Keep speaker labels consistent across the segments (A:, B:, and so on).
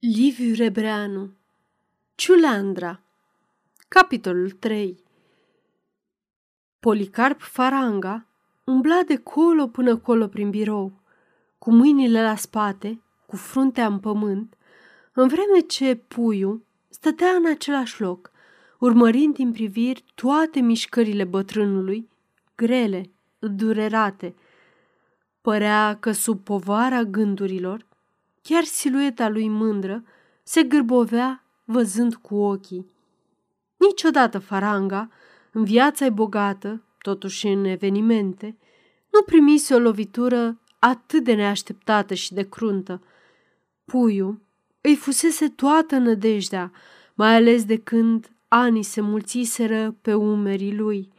A: Liviu Rebreanu Ciuleandra Capitolul 3 Policarp Faranga umbla de colo până colo prin birou, cu mâinile la spate, cu fruntea în pământ, în vreme ce puiul stătea în același loc, urmărind din priviri toate mișcările bătrânului, grele, durerate. Părea că sub povara gândurilor Chiar silueta lui mândră se gârbovea văzând cu ochii. Niciodată Faranga, în viața bogată, totuși în evenimente, nu primise o lovitură atât de neașteptată și de cruntă. Puiul îi fusese toată nădejdea, mai ales de când anii se mulțiseră pe umerii lui.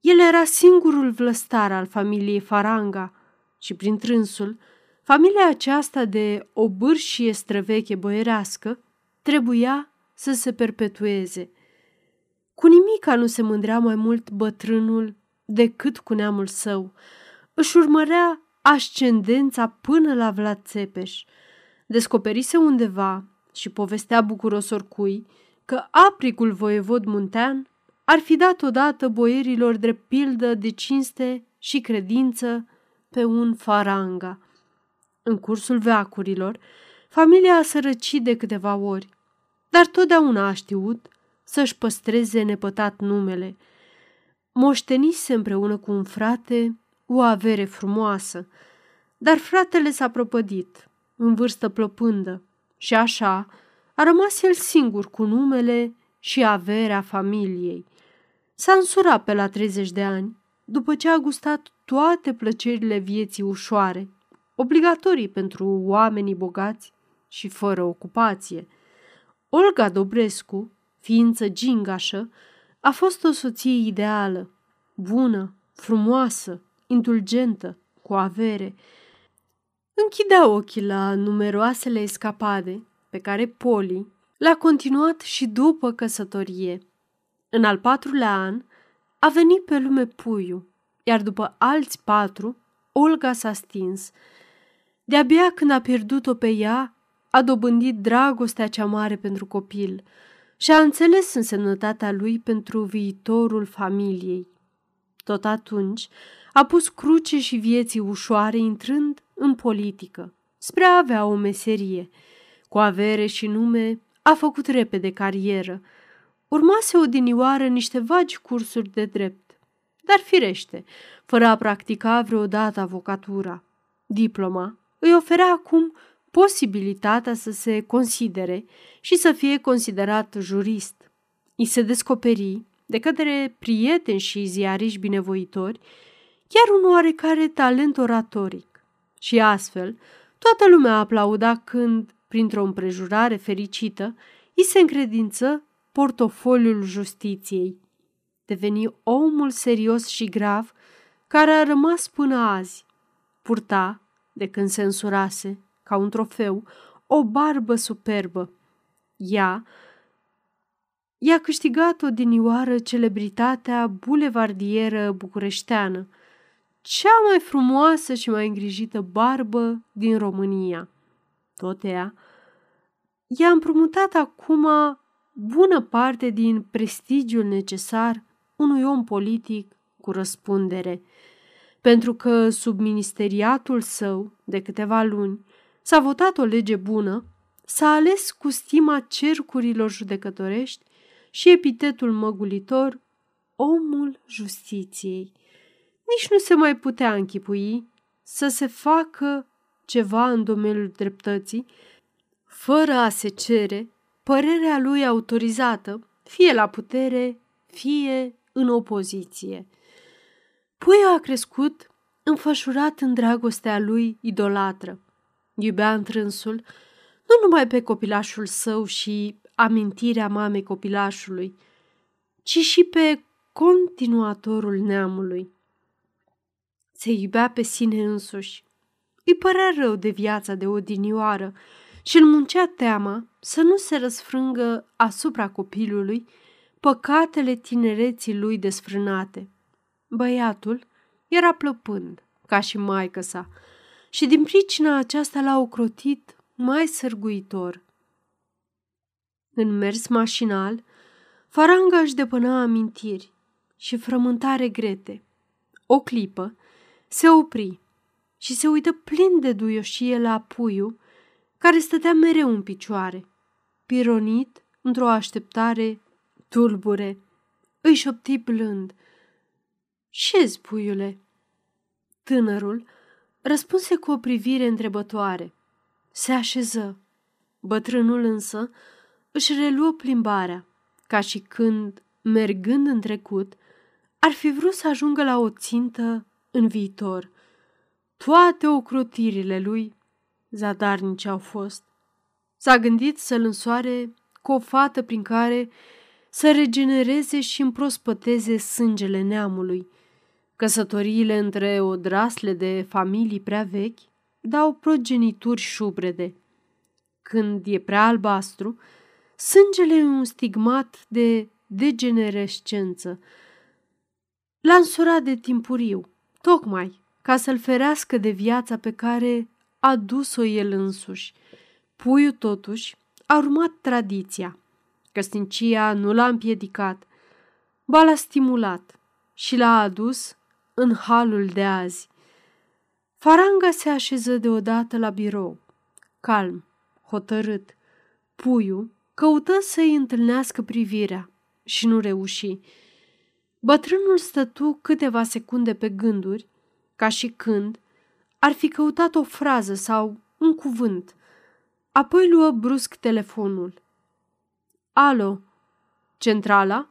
A: El era singurul vlăstar al familiei Faranga și, prin trânsul, Familia aceasta de o bârșie străveche boierească trebuia să se perpetueze. Cu nimica nu se mândrea mai mult bătrânul decât cu neamul său. Își urmărea ascendența până la Vlad Țepeș. Descoperise undeva și povestea bucuros oricui că apricul voievod muntean ar fi dat odată boierilor drept pildă de cinste și credință pe un faranga. În cursul veacurilor, familia a sărăcit de câteva ori, dar totdeauna a știut să-și păstreze nepătat numele. Moștenise împreună cu un frate o avere frumoasă, dar fratele s-a propădit, în vârstă plăpândă, și așa a rămas el singur cu numele și averea familiei. S-a însurat pe la 30 de ani, după ce a gustat toate plăcerile vieții ușoare obligatorii pentru oamenii bogați și fără ocupație. Olga Dobrescu, ființă gingașă, a fost o soție ideală, bună, frumoasă, indulgentă, cu avere. Închidea ochii la numeroasele escapade pe care Poli le-a continuat și după căsătorie. În al patrulea an a venit pe lume puiul, iar după alți patru, Olga s-a stins – de-abia când a pierdut-o pe ea, a dobândit dragostea cea mare pentru copil și a înțeles însemnătatea lui pentru viitorul familiei. Tot atunci a pus cruce și vieții ușoare intrând în politică, spre a avea o meserie. Cu avere și nume a făcut repede carieră. Urmase odinioară niște vagi cursuri de drept, dar firește, fără a practica vreodată avocatura. Diploma îi oferea acum posibilitatea să se considere și să fie considerat jurist. I se descoperi, de către prieteni și ziariști binevoitori, chiar un oarecare talent oratoric. Și astfel, toată lumea aplauda când, printr-o împrejurare fericită, i se încredință portofoliul justiției. Deveni omul serios și grav care a rămas până azi. Purta, de când se însurase, ca un trofeu, o barbă superbă. Ea i-a câștigat odinioară celebritatea bulevardieră bucureșteană, cea mai frumoasă și mai îngrijită barbă din România. Tot ea i-a împrumutat acum bună parte din prestigiul necesar unui om politic cu răspundere – pentru că sub ministeriatul său de câteva luni s-a votat o lege bună, s-a ales cu stima cercurilor judecătorești și epitetul măgulitor omul justiției. Nici nu se mai putea închipui să se facă ceva în domeniul dreptății, fără a se cere părerea lui autorizată, fie la putere, fie în opoziție. Puiul a crescut înfășurat în dragostea lui idolatră. Iubea întrânsul nu numai pe copilașul său și amintirea mamei copilașului, ci și pe continuatorul neamului. Se iubea pe sine însuși. Îi părea rău de viața de odinioară și îl muncea teama să nu se răsfrângă asupra copilului păcatele tinereții lui desfrânate. Băiatul era plăpând, ca și maică sa, și din pricina aceasta l-a ocrotit mai sărguitor. În mers mașinal, Farangaș își depăna amintiri și frământa regrete. O clipă se opri și se uită plin de duioșie la puiul care stătea mereu în picioare, pironit într-o așteptare tulbure. Îi șopti blând. Șezi, puiule!" Tânărul răspunse cu o privire întrebătoare. Se așeză. Bătrânul însă își reluă plimbarea, ca și când, mergând în trecut, ar fi vrut să ajungă la o țintă în viitor. Toate ocrotirile lui zadarnice au fost. S-a gândit să-l însoare cu o fată prin care să regenereze și împrospăteze sângele neamului. Căsătoriile între odrasle de familii prea vechi dau progenituri șubrede. Când e prea albastru, sângele e un stigmat de degenerescență. L-a însurat de timpuriu, tocmai ca să-l ferească de viața pe care a dus-o el însuși. Puiul, totuși, a urmat tradiția. Căsnicia nu l-a împiedicat, ba l-a stimulat și l-a adus în halul de azi. Faranga se așeză deodată la birou, calm, hotărât. Puiul căută să-i întâlnească privirea și nu reuși. Bătrânul stătu câteva secunde pe gânduri, ca și când ar fi căutat o frază sau un cuvânt. Apoi luă brusc telefonul. Alo, centrala?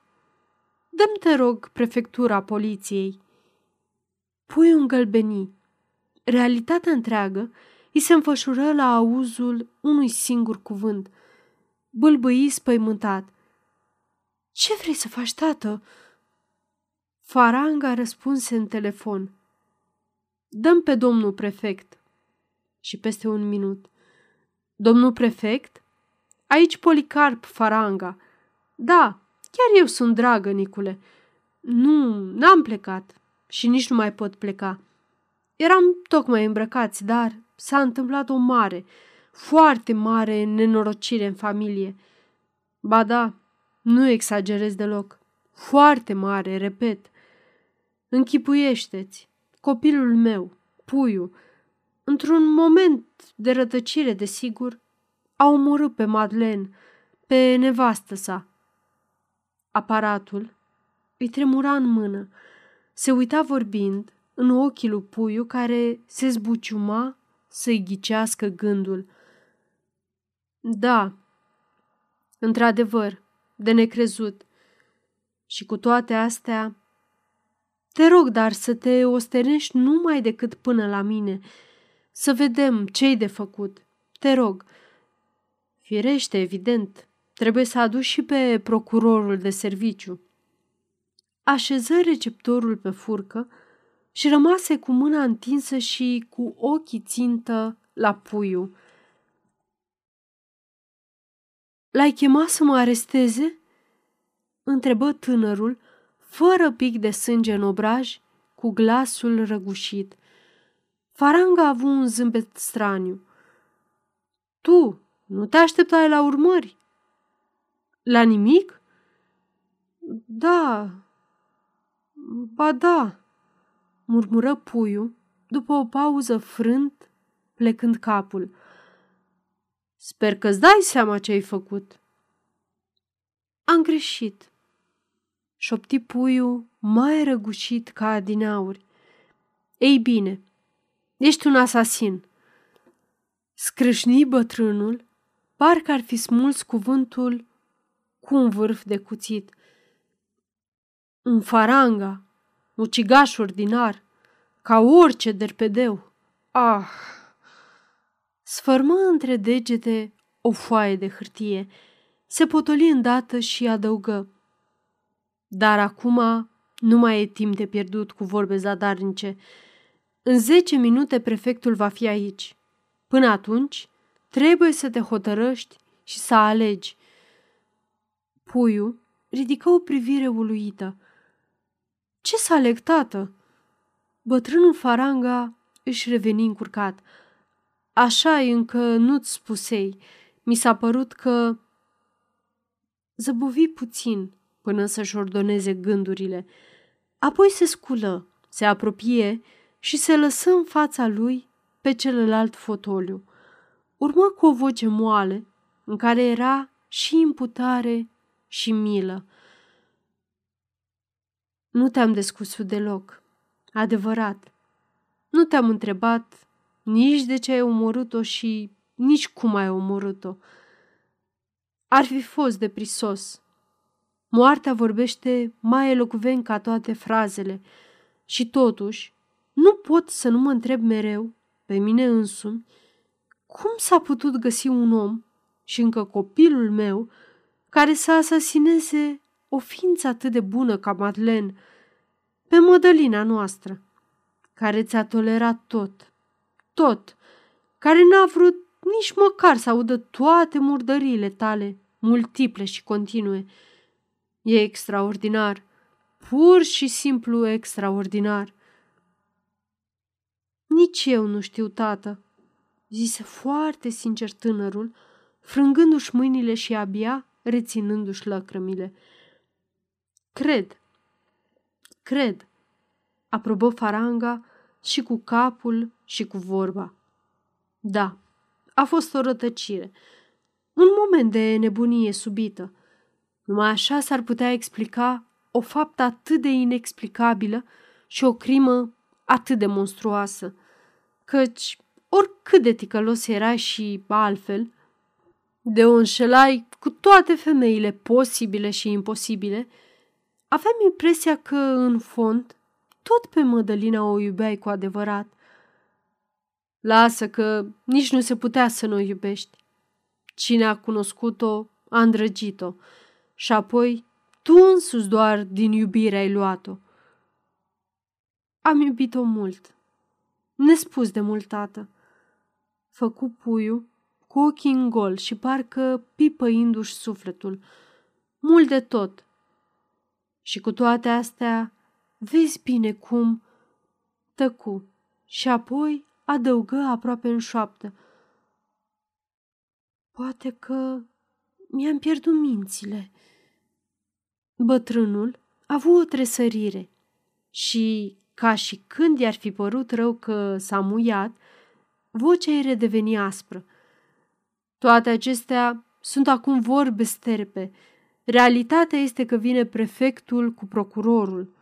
A: Dăm te rog prefectura poliției. Pui un gălbeni. Realitatea întreagă îi se înfășură la auzul unui singur cuvânt. Bâlbâi spăimântat. Ce vrei să faci, tată?" Faranga răspunse în telefon. Dăm pe domnul prefect. Și peste un minut. Domnul prefect? Aici Policarp Faranga. Da, chiar eu sunt dragă, Nicule. Nu, n-am plecat și nici nu mai pot pleca. Eram tocmai îmbrăcați, dar s-a întâmplat o mare, foarte mare nenorocire în familie. Ba da, nu exagerez deloc. Foarte mare, repet. Închipuiește-ți, copilul meu, puiul, într-un moment de rătăcire, desigur, a omorât pe Madeleine, pe nevastă sa. Aparatul îi tremura în mână, se uita vorbind în ochii lui puiul care se zbuciuma să-i ghicească gândul. Da, într-adevăr, de necrezut. Și cu toate astea, te rog, dar să te ostenești numai decât până la mine, să vedem ce-i de făcut. Te rog. Firește, evident, trebuie să aduci și pe procurorul de serviciu. Așeză receptorul pe furcă și rămase cu mâna întinsă și cu ochii țintă la puiu. L-ai chemat să mă aresteze?" întrebă tânărul, fără pic de sânge în obraj, cu glasul răgușit. Faranga a avut un zâmbet straniu. Tu nu te așteptai la urmări? La nimic? Da, ba da, murmură puiul după o pauză frânt, plecând capul. Sper că-ți dai seama ce ai făcut. Am greșit șopti puiul mai răgușit ca adinauri. Ei bine, ești un asasin. Scrâșni bătrânul, parcă ar fi smuls cuvântul cu un vârf de cuțit. Un faranga, ucigaș ordinar, ca orice derpedeu. Ah! Sfărmă între degete o foaie de hârtie, se potoli îndată și adăugă. Dar acum nu mai e timp de pierdut cu vorbe zadarnice. În zece minute prefectul va fi aici. Până atunci, trebuie să te hotărăști și să alegi. Puiul ridică o privire uluită. Ce să aleg, tată? Bătrânul Faranga își reveni încurcat. Așa încă nu-ți spusei. Mi s-a părut că... zăbovi puțin până să-și ordoneze gândurile. Apoi se sculă, se apropie și se lăsă în fața lui pe celălalt fotoliu. Urmă cu o voce moale, în care era și imputare și milă. Nu te-am descusut deloc, adevărat. Nu te-am întrebat nici de ce ai omorât-o și nici cum ai omorât-o. Ar fi fost de prisos. Moartea vorbește mai elocvent ca toate frazele și totuși nu pot să nu mă întreb mereu, pe mine însumi, cum s-a putut găsi un om și încă copilul meu care să asasineze o ființă atât de bună ca Madeleine pe Mădălina noastră, care ți-a tolerat tot, tot, care n-a vrut nici măcar să audă toate murdăriile tale, multiple și continue. E extraordinar, pur și simplu extraordinar. Nici eu nu știu, tată, zise foarte sincer tânărul, frângându-și mâinile și abia reținându-și lăcrămile. Cred, cred, aprobă Faranga și cu capul și cu vorba. Da, a fost o rătăcire, un moment de nebunie subită. Numai așa s-ar putea explica o faptă atât de inexplicabilă și o crimă atât de monstruoasă, căci oricât de ticălos era și altfel, de o înșelai cu toate femeile posibile și imposibile, aveam impresia că, în fond, tot pe Mădălina o iubeai cu adevărat. Lasă că nici nu se putea să nu o iubești. Cine a cunoscut-o, a îndrăgit-o. Și apoi, tu însuți doar din iubire ai luat-o. Am iubit-o mult. Nespus de mult, tată. Făcu puiul cu ochii în gol și parcă pipăindu-și sufletul. Mult de tot. Și cu toate astea, vezi bine cum... Tăcu și apoi adăugă aproape în șoaptă. Poate că mi-am pierdut mințile. Bătrânul a avut o tresărire și, ca și când i-ar fi părut rău că s-a muiat, vocea ei redeveni aspră. Toate acestea sunt acum vorbe sterpe. Realitatea este că vine prefectul cu procurorul.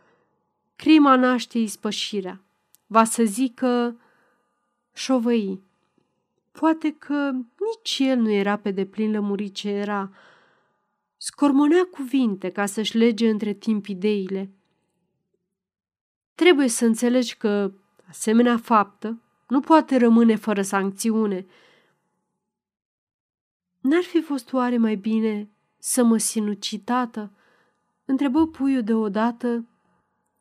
A: Crima naște ispășirea. Va să zică șovăi. Poate că nici el nu era pe deplin lămurit ce era. Scormonea cuvinte ca să-și lege între timp ideile. Trebuie să înțelegi că asemenea faptă nu poate rămâne fără sancțiune. N-ar fi fost oare mai bine să mă sinuci, tată? Întrebă puiul deodată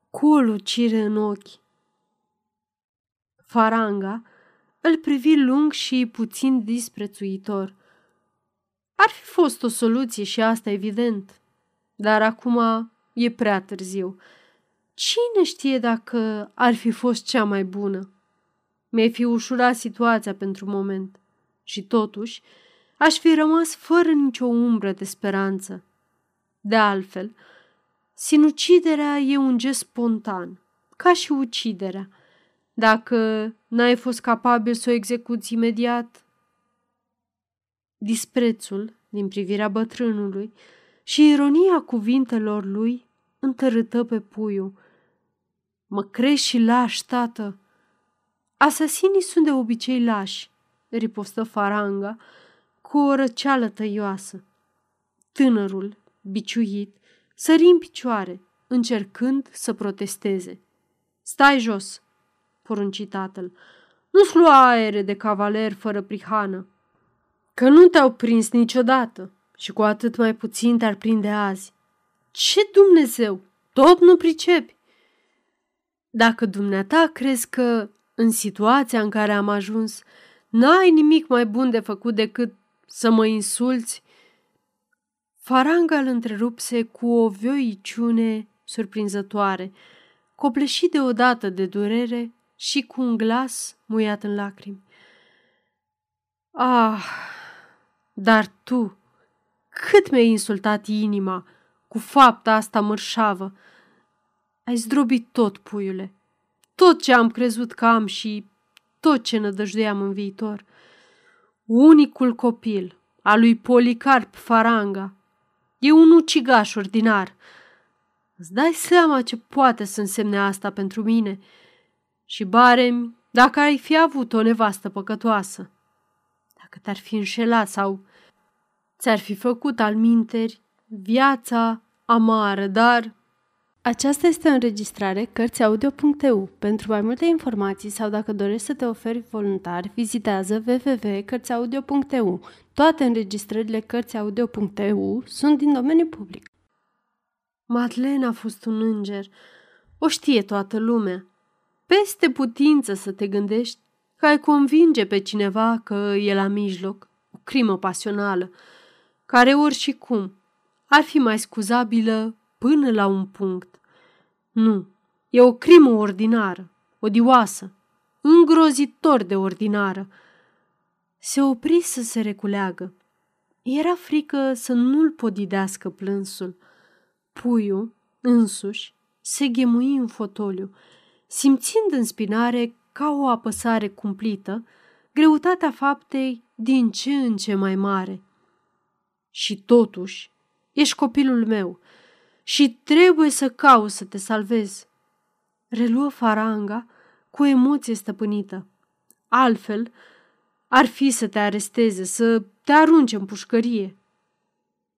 A: cu o lucire în ochi. Faranga îl privi lung și puțin disprețuitor. Ar fi fost o soluție și asta evident, dar acum e prea târziu. Cine știe dacă ar fi fost cea mai bună? Mi-ai fi ușurat situația pentru moment și totuși aș fi rămas fără nicio umbră de speranță. De altfel, sinuciderea e un gest spontan, ca și uciderea. Dacă n-ai fost capabil să o execuți imediat, disprețul din privirea bătrânului și ironia cuvintelor lui întărâtă pe puiul. Mă crești și lași, tată!" Asasinii sunt de obicei lași, ripostă faranga cu o răceală tăioasă. Tânărul, biciuit, sări în picioare, încercând să protesteze. Stai jos, porunci tatăl. Nu-ți lua aere de cavaler fără prihană, că nu te-au prins niciodată și cu atât mai puțin te-ar prinde azi. Ce Dumnezeu, tot nu pricepi. Dacă dumneata crezi că în situația în care am ajuns, n-ai nimic mai bun de făcut decât să mă insulți? Faranga îl întrerupse cu o vioiciune surprinzătoare, copleșit deodată de durere și cu un glas muiat în lacrimi. Ah, dar tu, cât mi-ai insultat inima cu fapta asta mărșavă. Ai zdrobit tot, puiule, tot ce am crezut că am și tot ce nădăjduiam în viitor. Unicul copil al lui Policarp Faranga e un ucigaș ordinar. Îți dai seama ce poate să însemne asta pentru mine? Și baremi dacă ai fi avut o nevastă păcătoasă. Dacă te-ar fi înșelat sau ți-ar fi făcut al minteri viața amară, dar...
B: Aceasta este o înregistrare Cărțiaudio.eu. Pentru mai multe informații sau dacă dorești să te oferi voluntar, vizitează www.cărțiaudio.eu. Toate înregistrările Cărțiaudio.eu sunt din domeniu public.
A: Madeleine a fost un înger. O știe toată lumea. Peste putință să te gândești că ai convinge pe cineva că e la mijloc, o crimă pasională, care ori și cum ar fi mai scuzabilă până la un punct. Nu, e o crimă ordinară, odioasă, îngrozitor de ordinară. Se opri să se reculeagă. Era frică să nu-l podidească plânsul. Puiul, însuși, se ghemui în fotoliu, simțind în spinare ca o apăsare cumplită, greutatea faptei din ce în ce mai mare. Și totuși, ești copilul meu și trebuie să cauți să te salvezi. Reluă faranga cu emoție stăpânită. Altfel, ar fi să te aresteze, să te arunce în pușcărie,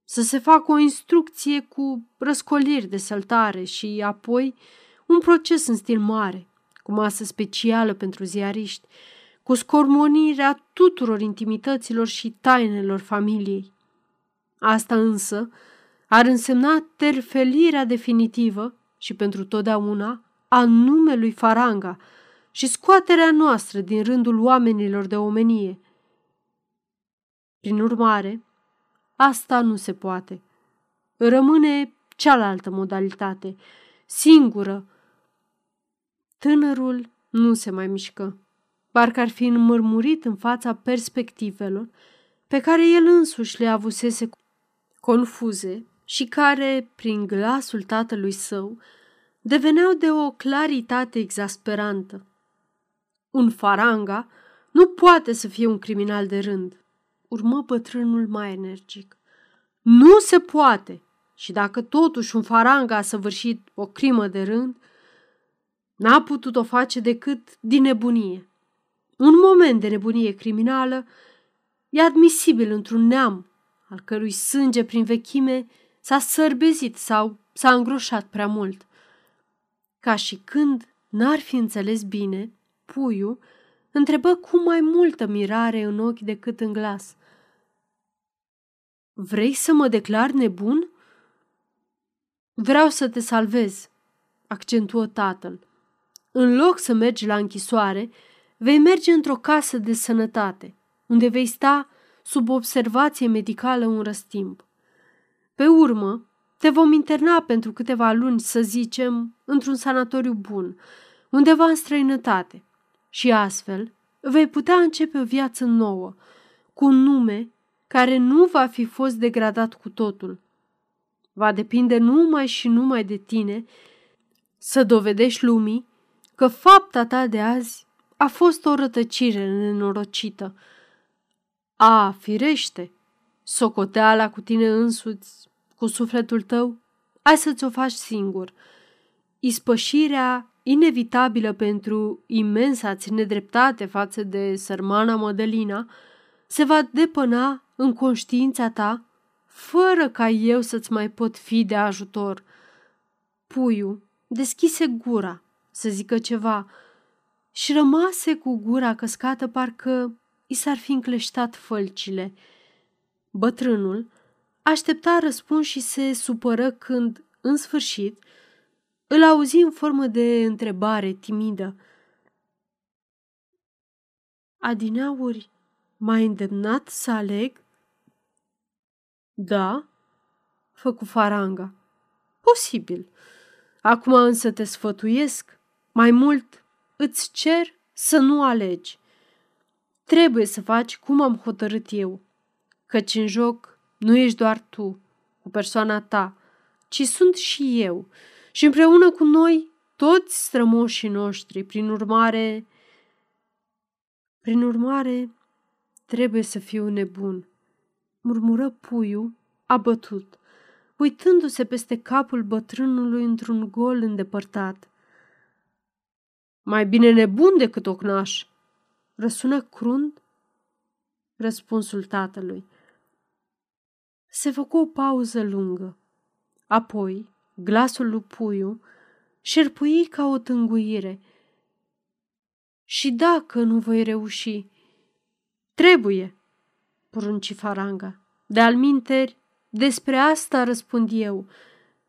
A: să se facă o instrucție cu răscoliri de săltare și apoi un proces în stil mare, cu masă specială pentru ziariști, cu scormonirea tuturor intimităților și tainelor familiei. Asta însă ar însemna terfelirea definitivă și pentru totdeauna a numelui Faranga și scoaterea noastră din rândul oamenilor de omenie. Prin urmare, asta nu se poate. Rămâne cealaltă modalitate, singură. Tânărul nu se mai mișcă, parcă ar fi înmărmurit în fața perspectivelor pe care el însuși le avusese confuze și care, prin glasul tatălui său, deveneau de o claritate exasperantă. Un faranga nu poate să fie un criminal de rând, urmă bătrânul mai energic. Nu se poate! Și dacă totuși un faranga a săvârșit o crimă de rând, n-a putut o face decât din nebunie. Un moment de nebunie criminală e admisibil într-un neam al cărui sânge prin vechime s-a sărbezit sau s-a îngroșat prea mult. Ca și când n-ar fi înțeles bine, puiul întrebă cu mai multă mirare în ochi decât în glas. Vrei să mă declar nebun? Vreau să te salvez, accentuă tatăl. În loc să mergi la închisoare, vei merge într-o casă de sănătate, unde vei sta sub observație medicală un răstimp. Pe urmă, te vom interna pentru câteva luni, să zicem, într-un sanatoriu bun, undeva în străinătate. Și astfel vei putea începe o viață nouă, cu un nume care nu va fi fost degradat cu totul. Va depinde numai și numai de tine să dovedești lumii că fapta ta de azi a fost o rătăcire nenorocită. A, firește, socoteala cu tine însuți cu sufletul tău, ai să-ți o faci singur. Ispășirea inevitabilă pentru imensa-ți nedreptate față de sărmana Mădălina se va depăna în conștiința ta fără ca eu să-ți mai pot fi de ajutor. Puiul deschise gura să zică ceva și rămase cu gura căscată parcă i s-ar fi încleștat fălcile. Bătrânul Aștepta răspuns și se supără când, în sfârșit, îl auzi în formă de întrebare timidă. Adineauri, m-ai îndemnat să aleg? Da, făcu faranga. Posibil. Acum însă te sfătuiesc. Mai mult, îți cer să nu alegi. Trebuie să faci cum am hotărât eu, căci în joc nu ești doar tu, cu persoana ta, ci sunt și eu. Și împreună cu noi toți strămoșii noștri. Prin urmare, prin urmare, trebuie să fiu nebun, murmură puiul, abătut, uitându-se peste capul bătrânului într-un gol îndepărtat. Mai bine nebun decât ocnaș, răsună crunt răspunsul tatălui. Se făcu o pauză lungă. Apoi, glasul lui Puiu șerpui ca o tânguire. Și dacă nu voi reuși? Trebuie, porunci Faranga. De alminteri, despre asta răspund eu.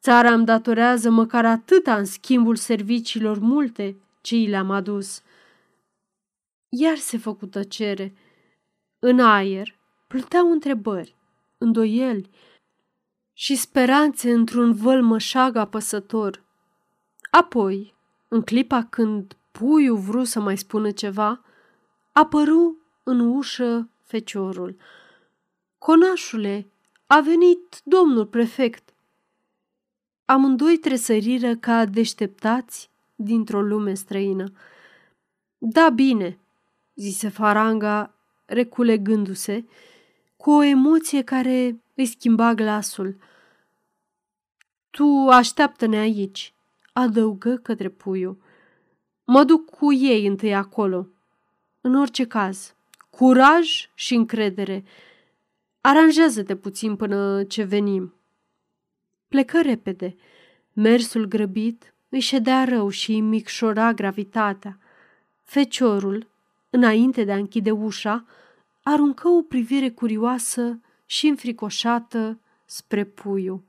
A: Țara îmi datorează măcar atâta în schimbul serviciilor multe ce i le-am adus. Iar se făcu tăcere. În aer plăteau întrebări, îndoieli și speranțe într-un vălmășag apăsător. Apoi, în clipa când puiul vrut să mai spună ceva, apăru în ușă feciorul. Conașule, a venit domnul prefect. Amândoi tresăriră ca deșteptați dintr-o lume străină. Da, bine, zise Faranga, reculegându-se, cu o emoție care îi schimba glasul. Tu așteaptă-ne aici, adăugă către puiul. Mă duc cu ei întâi acolo. În orice caz, curaj și încredere. Aranjează-te puțin până ce venim. Plecă repede. Mersul grăbit îi ședea rău și îi micșora gravitatea. Feciorul, înainte de a închide ușa, aruncă o privire curioasă și înfricoșată spre puiul.